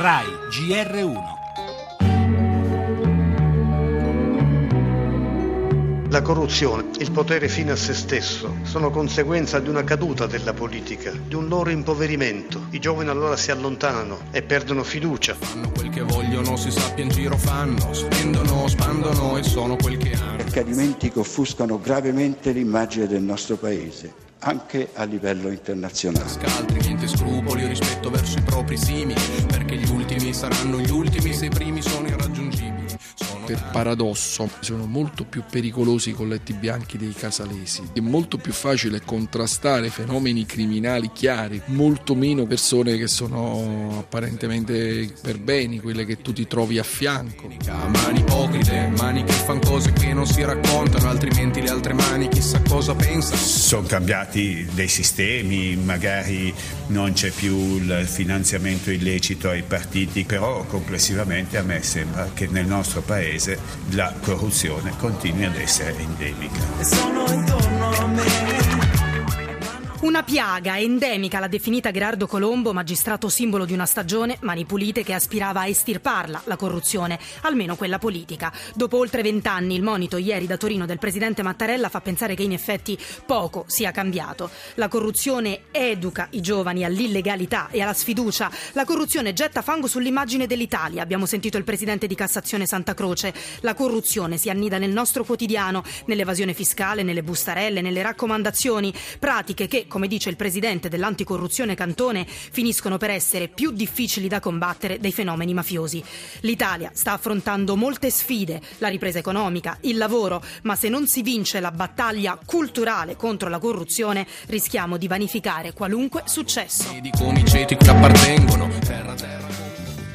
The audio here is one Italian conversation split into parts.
RAI GR1 La corruzione, il potere fine a se stesso, sono conseguenza di una caduta della politica, di un loro impoverimento. I giovani allora si allontanano e perdono fiducia. Fanno quel che vogliono, si sappia in giro fanno, spendono, spandono e sono quel che hanno. Accadimenti che offuscano gravemente l'immagine del nostro paese anche a livello internazionale. Scaltri, niente scrupoli rispetto verso i propri simili, perché gli ultimi saranno gli ultimi se i primi sono irraggiungibili. Per paradosso sono molto più pericolosi i colletti bianchi dei casalesi. È molto più facile contrastare fenomeni criminali chiari, molto meno persone che sono apparentemente per beni, quelle che tu ti trovi a fianco. Mani ipocrite, mani che fanno cose che non si raccontano, altrimenti le altre mani chissà cosa pensano. Sono cambiati dei sistemi, magari non c'è più il finanziamento illecito ai partiti, però complessivamente a me sembra che nel nostro paese la corruzione continui ad essere endemica. Una piaga endemica l'ha definita Gerardo Colombo, magistrato simbolo di una stagione, mani pulite, che aspirava a estirparla, la corruzione, almeno quella politica. Dopo oltre vent'anni, il monito ieri da Torino del presidente Mattarella fa pensare che in effetti poco sia cambiato. La corruzione educa i giovani all'illegalità e alla sfiducia. La corruzione getta fango sull'immagine dell'Italia. Abbiamo sentito il presidente di Cassazione Santa Croce. La corruzione si annida nel nostro quotidiano, nell'evasione fiscale, nelle bustarelle, nelle raccomandazioni, pratiche che come dice il presidente dell'anticorruzione Cantone, finiscono per essere più difficili da combattere dei fenomeni mafiosi. L'Italia sta affrontando molte sfide, la ripresa economica, il lavoro, ma se non si vince la battaglia culturale contro la corruzione, rischiamo di vanificare qualunque successo.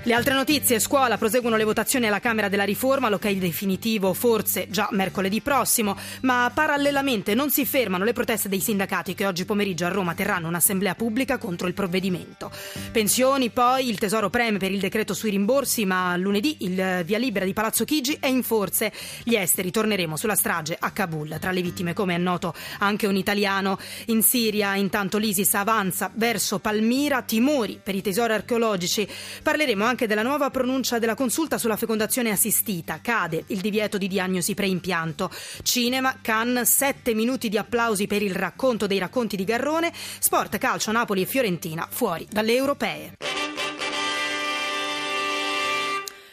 Le altre notizie, scuola, proseguono le votazioni alla Camera della riforma, l'ok definitivo forse già mercoledì prossimo, ma parallelamente non si fermano le proteste dei sindacati che oggi pomeriggio a Roma terranno un'assemblea pubblica contro il provvedimento. Pensioni, poi il Tesoro preme per il decreto sui rimborsi, ma lunedì il via libera di Palazzo Chigi è in forze. Gli esteri torneremo sulla strage a Kabul, tra le vittime come è noto anche un italiano. In Siria intanto l'ISIS avanza verso Palmira, timori per i tesori archeologici. Parleremo anche anche della nuova pronuncia della consulta sulla fecondazione assistita. Cade il divieto di diagnosi preimpianto. Cinema, Cannes, sette minuti di applausi per il racconto dei racconti di Garrone. Sport, calcio, Napoli e Fiorentina fuori dalle europee.